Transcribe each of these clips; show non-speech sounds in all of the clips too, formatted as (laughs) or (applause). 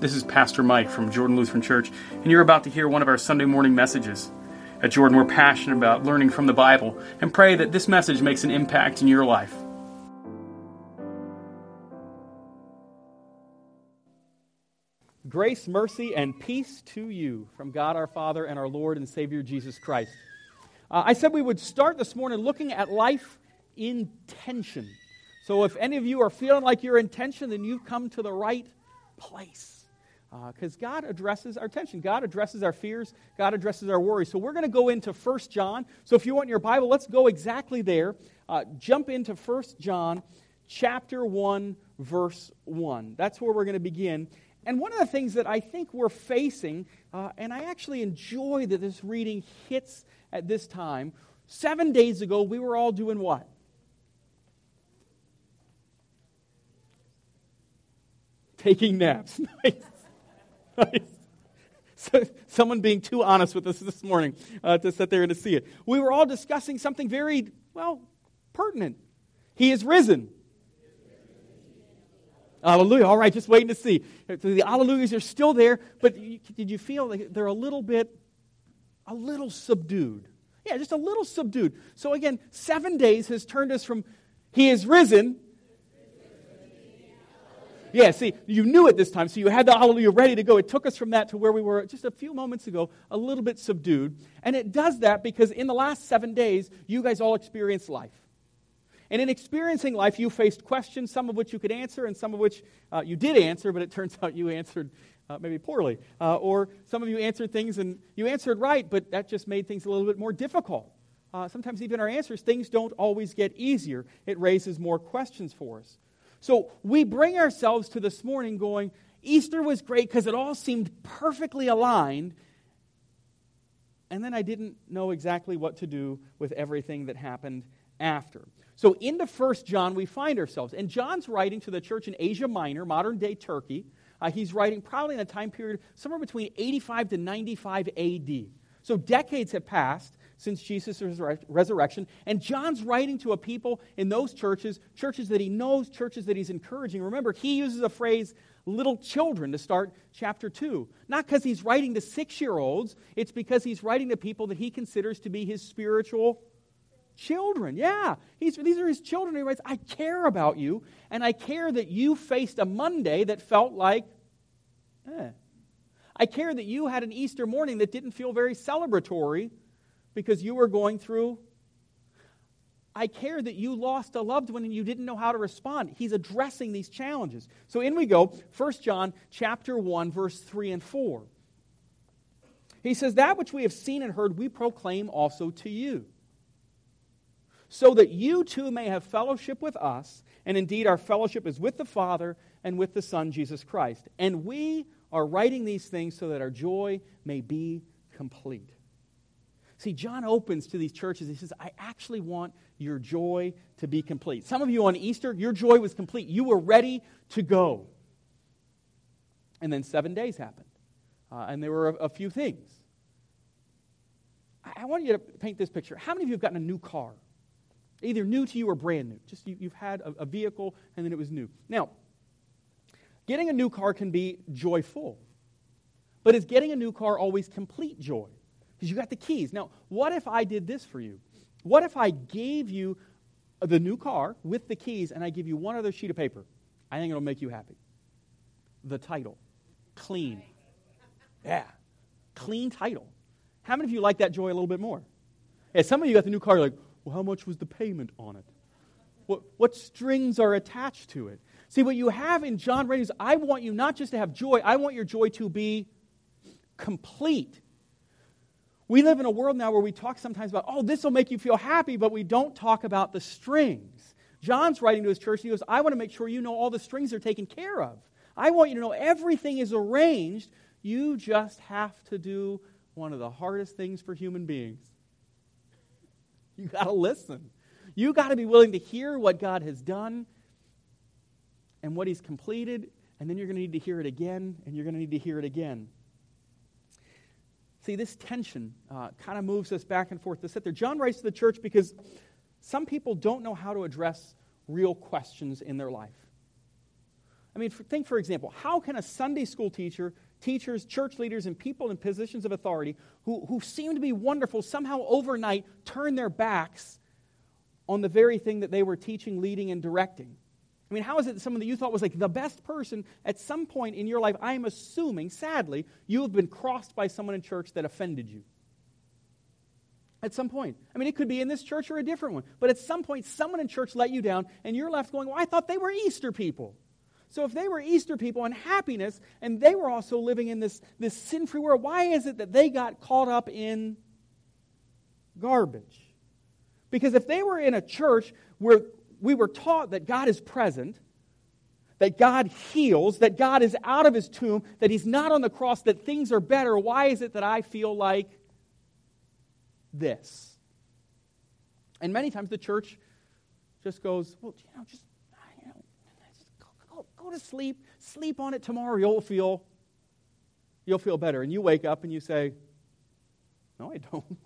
This is Pastor Mike from Jordan Lutheran Church, and you're about to hear one of our Sunday morning messages. At Jordan, we're passionate about learning from the Bible and pray that this message makes an impact in your life. Grace, mercy, and peace to you from God our Father and our Lord and Savior Jesus Christ. Uh, I said we would start this morning looking at life in tension. So if any of you are feeling like you're in tension, then you've come to the right place. Because uh, God addresses our tension. God addresses our fears. God addresses our worries. So we're going to go into 1 John. So if you want your Bible, let's go exactly there. Uh, jump into 1 John chapter 1, verse 1. That's where we're going to begin. And one of the things that I think we're facing, uh, and I actually enjoy that this reading hits at this time, seven days ago, we were all doing what? taking naps. (laughs) (laughs) So, someone being too honest with us this morning uh, to sit there and to see it. We were all discussing something very, well, pertinent. He is risen. Hallelujah. All right, just waiting to see. The hallelujahs are still there, but did you feel like they're a little bit, a little subdued? Yeah, just a little subdued. So again, seven days has turned us from He is risen yeah, see, you knew it this time, so you had the hallelujah ready to go. It took us from that to where we were just a few moments ago, a little bit subdued. And it does that because in the last seven days, you guys all experienced life. And in experiencing life, you faced questions, some of which you could answer, and some of which uh, you did answer, but it turns (laughs) out you answered uh, maybe poorly. Uh, or some of you answered things and you answered right, but that just made things a little bit more difficult. Uh, sometimes, even our answers, things don't always get easier. It raises more questions for us. So we bring ourselves to this morning going, Easter was great because it all seemed perfectly aligned. And then I didn't know exactly what to do with everything that happened after. So into First John, we find ourselves. And John's writing to the church in Asia Minor, modern day Turkey. Uh, he's writing probably in a time period somewhere between 85 to 95 AD. So decades have passed since Jesus' resurrection. And John's writing to a people in those churches, churches that he knows, churches that he's encouraging. Remember, he uses a phrase, little children, to start chapter 2. Not because he's writing to six year olds, it's because he's writing to people that he considers to be his spiritual children. Yeah, he's, these are his children. He writes, I care about you, and I care that you faced a Monday that felt like, eh. I care that you had an Easter morning that didn't feel very celebratory because you were going through. I care that you lost a loved one and you didn't know how to respond. He's addressing these challenges. So in we go, 1 John chapter 1 verse 3 and 4. He says that which we have seen and heard we proclaim also to you. So that you too may have fellowship with us, and indeed our fellowship is with the Father and with the Son Jesus Christ. And we are writing these things so that our joy may be complete. See, John opens to these churches. He says, I actually want your joy to be complete. Some of you on Easter, your joy was complete. You were ready to go. And then seven days happened, uh, and there were a, a few things. I, I, want you to paint this picture. How many of you have gotten a new car? Either new to you or brand new. Just you, have had a, a vehicle and then it was new. Now, getting a new car can be joyful, but is getting a new car always complete joy? Because you got the keys. Now, what if I did this for you? What if I gave you the new car with the keys and I give you one other sheet of paper? I think it'll make you happy. The title Clean. Yeah, clean title. How many of you like that joy a little bit more? Yeah, some of you got the new car, like, well, how much was the payment on it? What, what strings are attached to it? See, what you have in John is I want you not just to have joy, I want your joy to be complete. We live in a world now where we talk sometimes about, oh, this will make you feel happy, but we don't talk about the strings. John's writing to his church, and he goes, I want to make sure you know all the strings are taken care of. I want you to know everything is arranged. You just have to do one of the hardest things for human beings. You got to listen. You got to be willing to hear what God has done and what He's completed, and then you're going to need to hear it again, and you're going to need to hear it again. See, this tension uh, kind of moves us back and forth to sit there. John writes to the church because some people don't know how to address real questions in their life. I mean, think for example, how can a Sunday school teacher, teachers, church leaders, and people in positions of authority who, who seem to be wonderful somehow overnight turn their backs on the very thing that they were teaching, leading, and directing? I mean, how is it that someone that you thought was like the best person at some point in your life, I am assuming, sadly, you have been crossed by someone in church that offended you? At some point. I mean, it could be in this church or a different one. But at some point, someone in church let you down, and you're left going, Well, I thought they were Easter people. So if they were Easter people and happiness, and they were also living in this, this sin free world, why is it that they got caught up in garbage? Because if they were in a church where we were taught that God is present, that God heals, that God is out of his tomb, that he's not on the cross, that things are better. Why is it that I feel like this? And many times the church just goes, well, you know, just, you know, go, go, go to sleep, sleep on it tomorrow, you'll feel, you'll feel better. And you wake up and you say, no, I don't.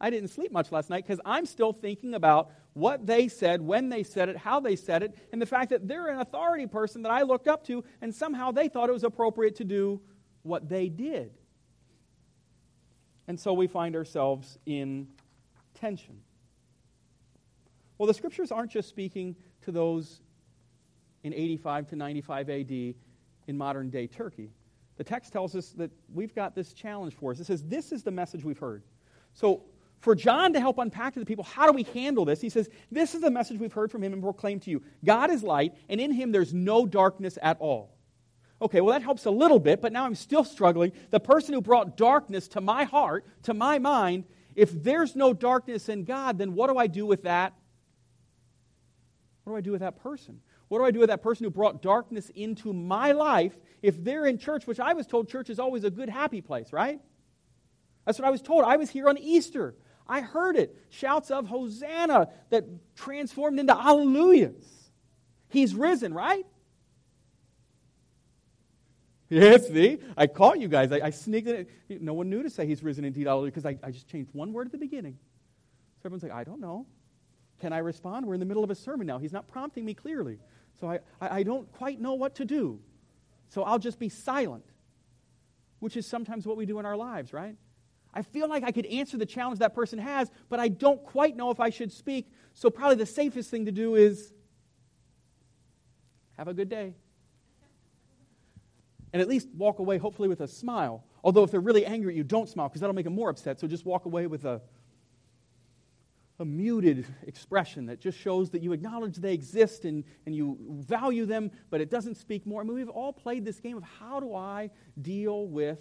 I didn't sleep much last night because I'm still thinking about what they said, when they said it, how they said it, and the fact that they're an authority person that I looked up to, and somehow they thought it was appropriate to do what they did. And so we find ourselves in tension. Well, the scriptures aren't just speaking to those in 85 to 95 AD in modern day Turkey. The text tells us that we've got this challenge for us. It says, This is the message we've heard. So for John to help unpack to the people, how do we handle this? He says, This is the message we've heard from him and proclaimed to you God is light, and in him there's no darkness at all. Okay, well, that helps a little bit, but now I'm still struggling. The person who brought darkness to my heart, to my mind, if there's no darkness in God, then what do I do with that? What do I do with that person? What do I do with that person who brought darkness into my life if they're in church, which I was told church is always a good, happy place, right? That's what I was told. I was here on Easter. I heard it. Shouts of Hosanna that transformed into Alleluias. He's risen, right? Yes, see? I caught you guys. I, I sneaked it. No one knew to say he's risen indeed, Alleluia, because I, I just changed one word at the beginning. So everyone's like, I don't know. Can I respond? We're in the middle of a sermon now. He's not prompting me clearly. So I, I, I don't quite know what to do. So I'll just be silent, which is sometimes what we do in our lives, right? I feel like I could answer the challenge that person has, but I don't quite know if I should speak. So, probably the safest thing to do is have a good day. And at least walk away, hopefully, with a smile. Although, if they're really angry at you, don't smile because that'll make them more upset. So, just walk away with a, a muted expression that just shows that you acknowledge they exist and, and you value them, but it doesn't speak more. I mean, we've all played this game of how do I deal with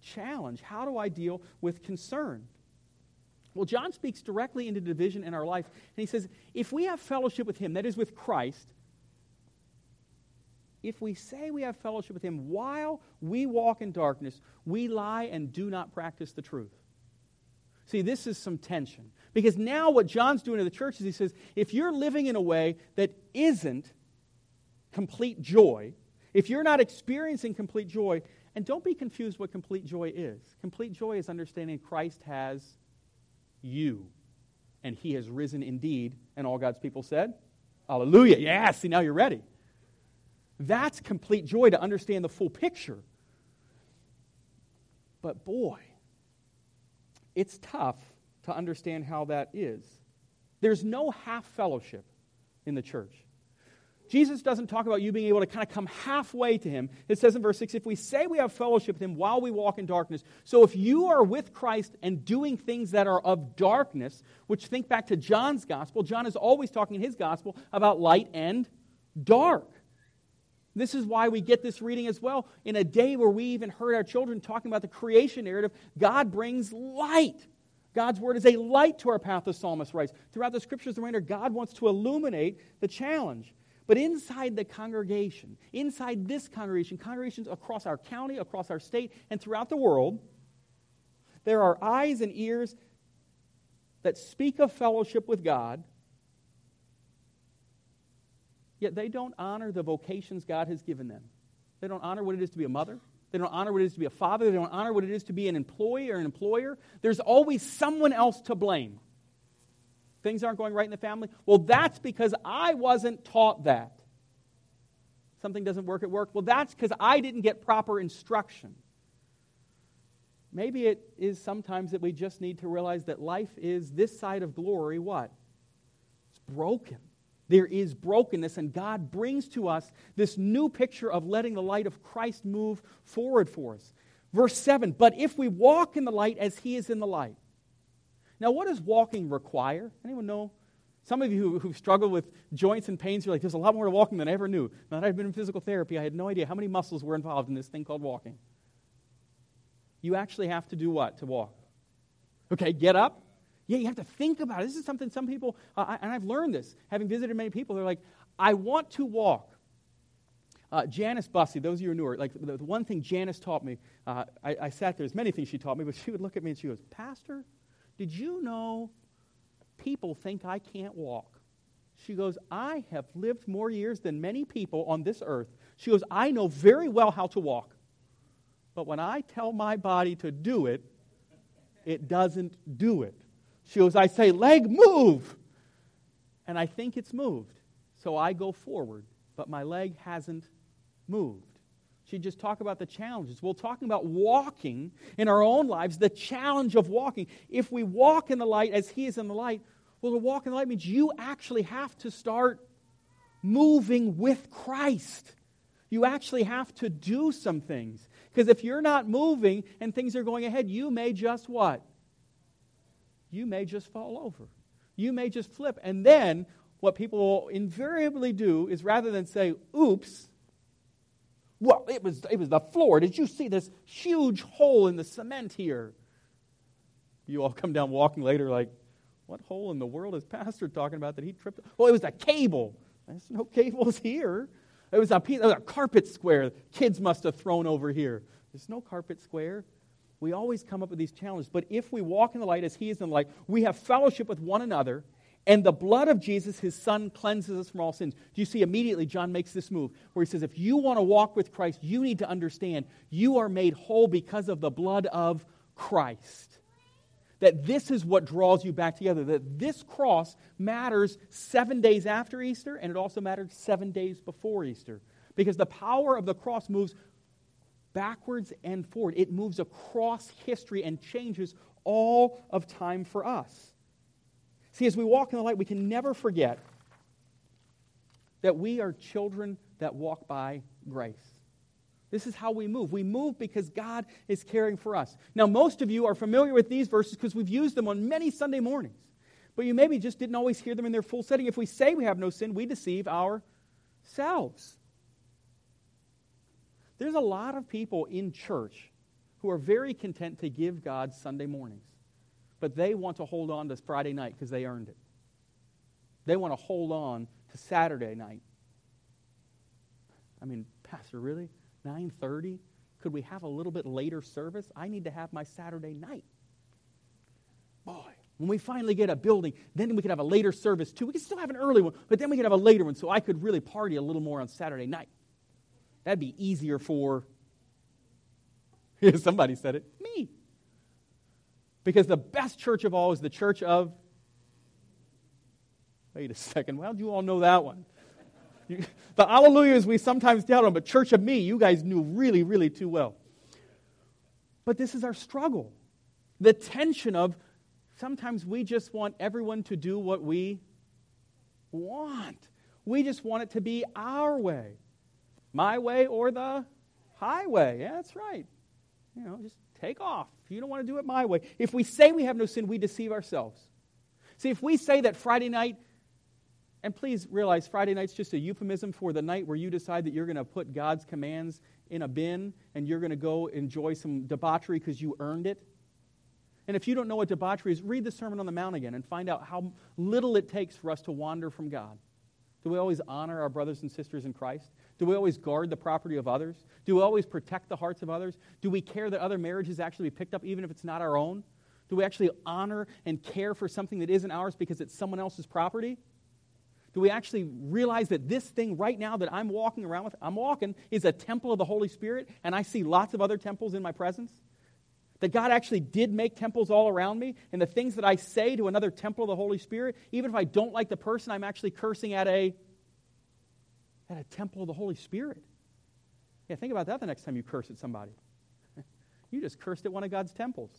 challenge. How do I deal with concern? Well, John speaks directly into division in our life, and he says, if we have fellowship with him, that is with Christ, if we say we have fellowship with him while we walk in darkness, we lie and do not practice the truth. See, this is some tension. Because now what John's doing to the church is he says, if you're living in a way that isn't complete joy, if you're not experiencing complete joy, and don't be confused what complete joy is. Complete joy is understanding Christ has you, and he has risen indeed. And all God's people said, Hallelujah. Yeah, see, now you're ready. That's complete joy to understand the full picture. But boy, it's tough to understand how that is. There's no half fellowship in the church. Jesus doesn't talk about you being able to kind of come halfway to him. It says in verse 6 if we say we have fellowship with him while we walk in darkness, so if you are with Christ and doing things that are of darkness, which think back to John's gospel, John is always talking in his gospel about light and dark. This is why we get this reading as well. In a day where we even heard our children talking about the creation narrative, God brings light. God's word is a light to our path, the psalmist writes. Throughout the scriptures, the remainder, God wants to illuminate the challenge. But inside the congregation, inside this congregation, congregations across our county, across our state, and throughout the world, there are eyes and ears that speak of fellowship with God, yet they don't honor the vocations God has given them. They don't honor what it is to be a mother. They don't honor what it is to be a father. They don't honor what it is to be an employee or an employer. There's always someone else to blame. Things aren't going right in the family. Well, that's because I wasn't taught that. something doesn't work at work. Well, that's because I didn't get proper instruction. Maybe it is sometimes that we just need to realize that life is this side of glory what? It's broken. There is brokenness, and God brings to us this new picture of letting the light of Christ move forward for us. Verse 7 But if we walk in the light as he is in the light. Now, what does walking require? Anyone know? Some of you who, who've struggled with joints and pains, you're like, there's a lot more to walking than I ever knew. Now that I've been in physical therapy, I had no idea how many muscles were involved in this thing called walking. You actually have to do what to walk? Okay, get up. Yeah, you have to think about it. This is something some people, uh, and I've learned this, having visited many people, they're like, I want to walk. Uh, Janice Bussey, those of you who knew her, like the, the one thing Janice taught me, uh, I, I sat there, there's many things she taught me, but she would look at me and she goes, Pastor, did you know people think I can't walk? She goes, I have lived more years than many people on this earth. She goes, I know very well how to walk. But when I tell my body to do it, it doesn't do it. She goes, I say, leg, move. And I think it's moved. So I go forward, but my leg hasn't moved. She just talk about the challenges. Well, talking about walking in our own lives, the challenge of walking. If we walk in the light as He is in the light, well, to walk in the light means you actually have to start moving with Christ. You actually have to do some things. Because if you're not moving and things are going ahead, you may just what? You may just fall over. You may just flip. And then what people will invariably do is rather than say, oops, well, it was, it was the floor. Did you see this huge hole in the cement here? You all come down walking later like, what hole in the world is Pastor talking about that he tripped? Well, it was a cable. There's no cables here. It was a, piece, a carpet square kids must have thrown over here. There's no carpet square. We always come up with these challenges. But if we walk in the light as He is in the light, we have fellowship with one another, and the blood of Jesus, His Son, cleanses us from all sins. Do you see immediately John makes this move where he says, if you want to walk with Christ, you need to understand you are made whole because of the blood of Christ that this is what draws you back together. That this cross matters seven days after Easter, and it also matters seven days before Easter. Because the power of the cross moves backwards and forward, it moves across history and changes all of time for us. See, as we walk in the light, we can never forget that we are children that walk by grace. This is how we move. We move because God is caring for us. Now, most of you are familiar with these verses because we've used them on many Sunday mornings. But you maybe just didn't always hear them in their full setting. If we say we have no sin, we deceive ourselves. There's a lot of people in church who are very content to give God Sunday mornings, but they want to hold on to Friday night because they earned it. They want to hold on to Saturday night. I mean, Pastor, really? 9:30? Could we have a little bit later service? I need to have my Saturday night. Boy, when we finally get a building, then we could have a later service too. We could still have an early one, but then we could have a later one so I could really party a little more on Saturday night. That'd be easier for (laughs) somebody said it. Because the best church of all is the church of Wait a second. How do you all know that one? the hallelujahs we sometimes doubt on, but church of me, you guys knew really, really too well. But this is our struggle. The tension of sometimes we just want everyone to do what we want. We just want it to be our way. My way or the highway. Yeah, that's right. You know, just take off. If you don't want to do it my way. If we say we have no sin, we deceive ourselves. See, if we say that Friday night and please realize Friday night's just a euphemism for the night where you decide that you're going to put God's commands in a bin and you're going to go enjoy some debauchery because you earned it. And if you don't know what debauchery is, read the Sermon on the Mount again and find out how little it takes for us to wander from God. Do we always honor our brothers and sisters in Christ? Do we always guard the property of others? Do we always protect the hearts of others? Do we care that other marriages actually be picked up even if it's not our own? Do we actually honor and care for something that isn't ours because it's someone else's property? Do we actually realize that this thing right now that I'm walking around with, I'm walking, is a temple of the Holy Spirit, and I see lots of other temples in my presence? That God actually did make temples all around me, and the things that I say to another temple of the Holy Spirit, even if I don't like the person, I'm actually cursing at a at a temple of the Holy Spirit. Yeah, think about that the next time you curse at somebody. (laughs) you just cursed at one of God's temples.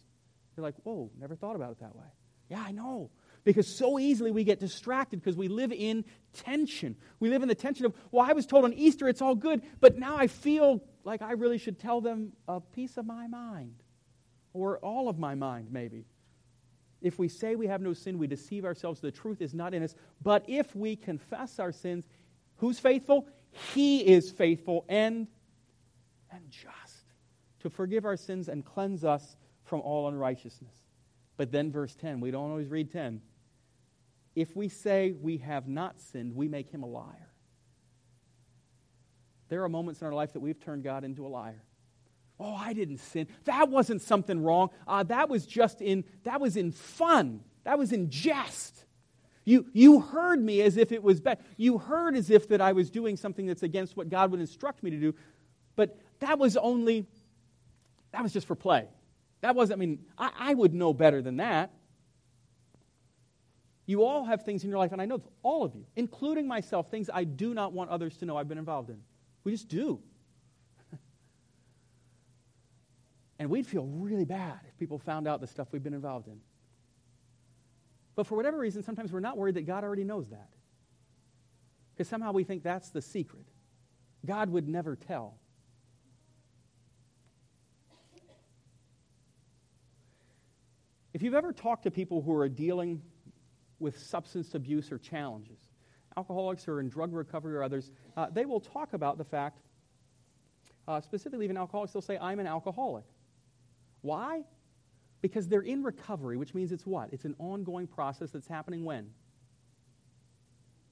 You're like, whoa, never thought about it that way. Yeah, I know. Because so easily we get distracted because we live in tension. We live in the tension of, well, I was told on Easter it's all good, but now I feel like I really should tell them a piece of my mind or all of my mind, maybe. If we say we have no sin, we deceive ourselves. The truth is not in us. But if we confess our sins, who's faithful? He is faithful and, and just to forgive our sins and cleanse us from all unrighteousness. But then, verse 10, we don't always read 10. If we say we have not sinned, we make him a liar. There are moments in our life that we've turned God into a liar. Oh, I didn't sin. That wasn't something wrong. Uh, that was just in, that was in fun. That was in jest. You, you heard me as if it was bad. You heard as if that I was doing something that's against what God would instruct me to do. But that was only, that was just for play. That wasn't, I mean, I, I would know better than that. You all have things in your life, and I know all of you, including myself, things I do not want others to know I've been involved in. We just do. (laughs) And we'd feel really bad if people found out the stuff we've been involved in. But for whatever reason, sometimes we're not worried that God already knows that. Because somehow we think that's the secret. God would never tell. If you've ever talked to people who are dealing with substance abuse or challenges, alcoholics or in drug recovery or others, uh, they will talk about the fact, uh, specifically even alcoholics, they'll say, I'm an alcoholic. Why? Because they're in recovery, which means it's what? It's an ongoing process that's happening when?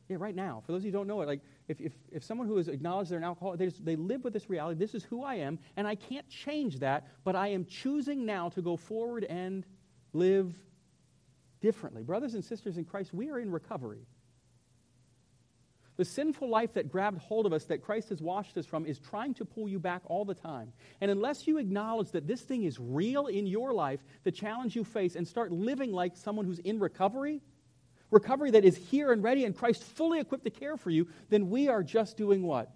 Yeah, right now. For those of you who don't know it, like if, if, if someone who has acknowledged they're an alcoholic, they, just, they live with this reality. This is who I am, and I can't change that, but I am choosing now to go forward and live differently. Brothers and sisters in Christ, we are in recovery. The sinful life that grabbed hold of us, that Christ has washed us from, is trying to pull you back all the time. And unless you acknowledge that this thing is real in your life, the challenge you face, and start living like someone who's in recovery, recovery that is here and ready, and Christ fully equipped to care for you, then we are just doing what?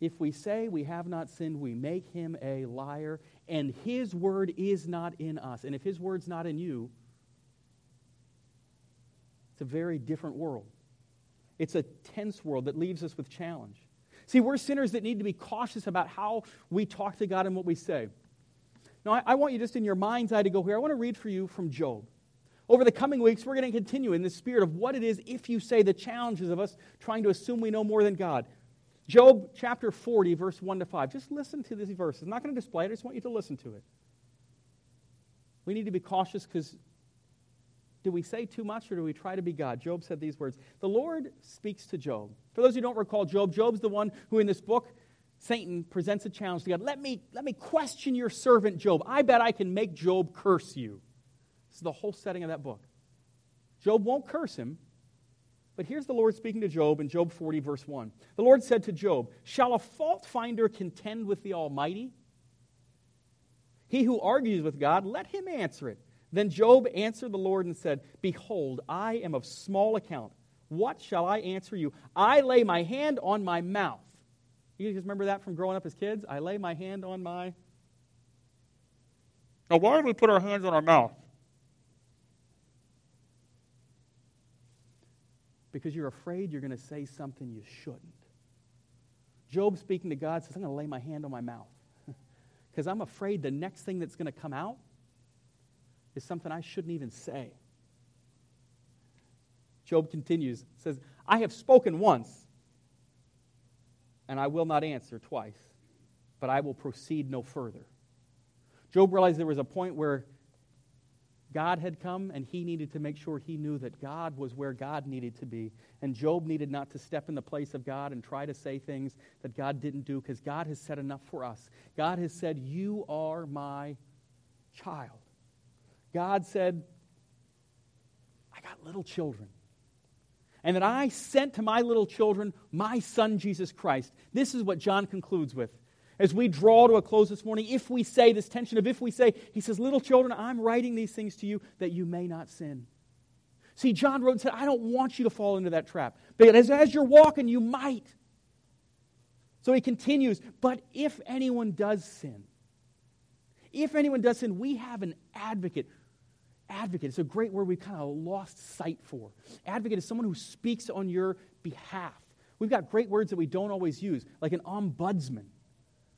If we say we have not sinned, we make him a liar, and his word is not in us. And if his word's not in you, it's a very different world. It's a tense world that leaves us with challenge. See, we're sinners that need to be cautious about how we talk to God and what we say. Now, I, I want you just in your mind's eye to go here. I want to read for you from Job. Over the coming weeks, we're going to continue in the spirit of what it is if you say the challenges of us trying to assume we know more than God. Job chapter 40, verse 1 to 5. Just listen to these verses. I'm not going to display it, I just want you to listen to it. We need to be cautious because do we say too much or do we try to be God? Job said these words. The Lord speaks to Job. For those who don't recall Job, Job's the one who in this book, Satan presents a challenge to God. Let me, let me question your servant Job. I bet I can make Job curse you. This is the whole setting of that book. Job won't curse him, but here's the Lord speaking to Job in Job 40, verse 1. The Lord said to Job, Shall a fault finder contend with the Almighty? He who argues with God, let him answer it. Then Job answered the Lord and said, Behold, I am of small account. What shall I answer you? I lay my hand on my mouth. You guys remember that from growing up as kids? I lay my hand on my. Now, why do we put our hands on our mouth? Because you're afraid you're going to say something you shouldn't. Job speaking to God says, I'm going to lay my hand on my mouth. (laughs) Because I'm afraid the next thing that's going to come out is something I shouldn't even say. Job continues, says, I have spoken once, and I will not answer twice, but I will proceed no further. Job realized there was a point where God had come and he needed to make sure he knew that God was where God needed to be. And Job needed not to step in the place of God and try to say things that God didn't do because God has said enough for us. God has said, You are my child. God said, I got little children. And that I sent to my little children my son, Jesus Christ. This is what John concludes with. As we draw to a close this morning, if we say this tension of if we say, he says, Little children, I'm writing these things to you that you may not sin. See, John wrote and said, I don't want you to fall into that trap. But as, as you're walking, you might. So he continues, but if anyone does sin, if anyone does sin, we have an advocate. Advocate is a great word we kind of lost sight for. Advocate is someone who speaks on your behalf. We've got great words that we don't always use, like an ombudsman.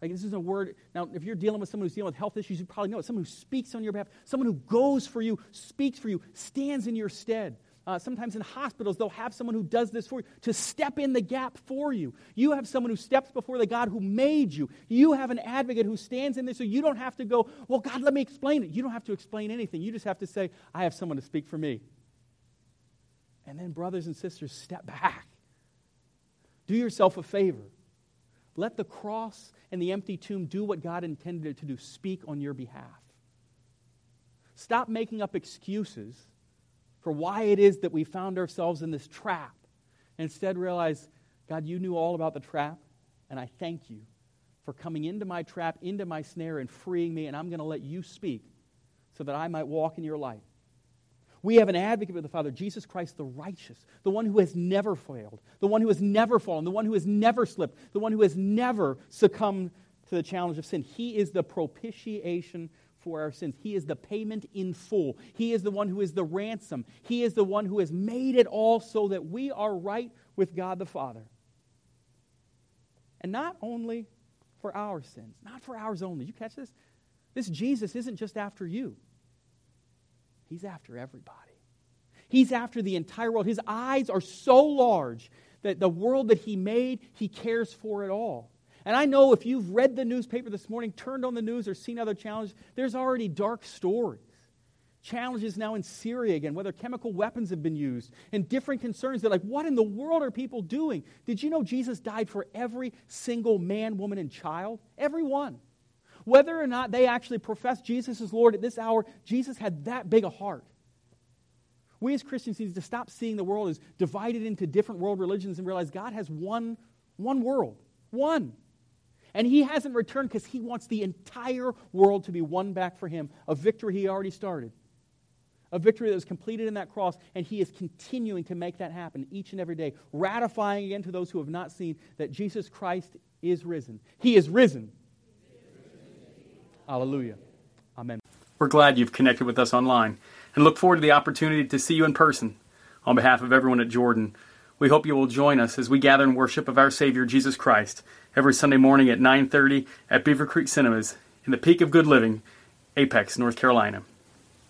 Like this is a word. Now, if you're dealing with someone who's dealing with health issues, you probably know it. Someone who speaks on your behalf, someone who goes for you, speaks for you, stands in your stead. Uh, sometimes in hospitals, they'll have someone who does this for you to step in the gap for you. You have someone who steps before the God who made you. You have an advocate who stands in there so you don't have to go, Well, God, let me explain it. You don't have to explain anything. You just have to say, I have someone to speak for me. And then, brothers and sisters, step back. Do yourself a favor. Let the cross and the empty tomb do what God intended it to do speak on your behalf. Stop making up excuses for why it is that we found ourselves in this trap. And instead, realize, God, you knew all about the trap, and I thank you for coming into my trap, into my snare, and freeing me, and I'm going to let you speak so that I might walk in your light. We have an advocate with the Father, Jesus Christ the righteous, the one who has never failed, the one who has never fallen, the one who has never slipped, the one who has never succumbed to the challenge of sin. He is the propitiation for our sins. He is the payment in full. He is the one who is the ransom. He is the one who has made it all so that we are right with God the Father. And not only for our sins, not for ours only. You catch this? This Jesus isn't just after you, He's after everybody. He's after the entire world. His eyes are so large that the world that He made, He cares for it all. And I know if you've read the newspaper this morning, turned on the news, or seen other challenges, there's already dark stories. Challenges now in Syria again, whether chemical weapons have been used, and different concerns. They're like, what in the world are people doing? Did you know Jesus died for every single man, woman, and child? Every one. Whether or not they actually profess Jesus as Lord at this hour, Jesus had that big a heart. We as Christians need to stop seeing the world as divided into different world religions and realize God has one, one world. One. And he hasn't returned because he wants the entire world to be won back for him, a victory he already started. A victory that was completed in that cross, and he is continuing to make that happen each and every day, ratifying again to those who have not seen that Jesus Christ is risen. He is risen. Hallelujah. Amen. We're glad you've connected with us online and look forward to the opportunity to see you in person. On behalf of everyone at Jordan, we hope you will join us as we gather in worship of our Savior Jesus Christ every Sunday morning at 9:30 at Beaver Creek Cinemas in the peak of good living, Apex, North Carolina.